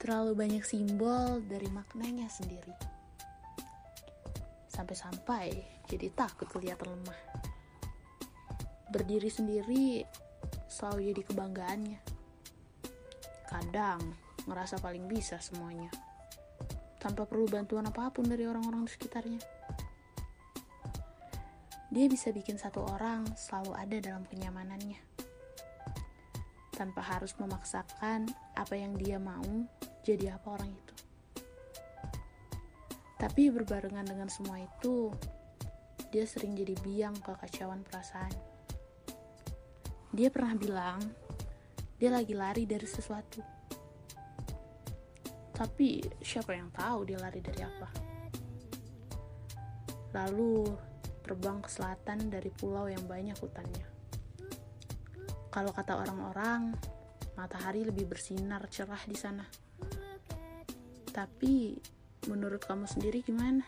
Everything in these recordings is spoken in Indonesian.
terlalu banyak simbol dari maknanya sendiri. Sampai-sampai jadi takut kelihatan lemah. Berdiri sendiri selalu jadi kebanggaannya. Kadang ngerasa paling bisa semuanya. Tanpa perlu bantuan apa pun dari orang-orang di sekitarnya. Dia bisa bikin satu orang selalu ada dalam kenyamanannya. Tanpa harus memaksakan apa yang dia mau jadi apa orang itu. Tapi berbarengan dengan semua itu, dia sering jadi biang kekacauan perasaan. Dia pernah bilang, dia lagi lari dari sesuatu. Tapi siapa yang tahu dia lari dari apa? Lalu terbang ke selatan dari pulau yang banyak hutannya. Kalau kata orang-orang, matahari lebih bersinar cerah di sana. Tapi menurut kamu sendiri gimana?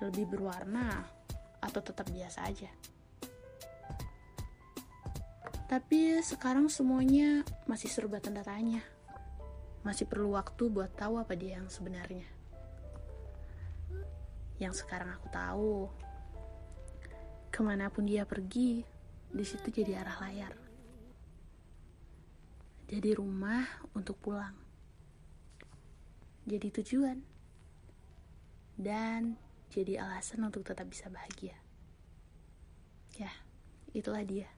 Lebih berwarna atau tetap biasa aja? Tapi sekarang semuanya masih serba tanda tanya. Masih perlu waktu buat tahu apa dia yang sebenarnya. Yang sekarang aku tahu, ke mana pun dia pergi, di situ jadi arah layar. Jadi rumah untuk pulang. Jadi tujuan. Dan jadi alasan untuk tetap bisa bahagia. Ya, itulah dia.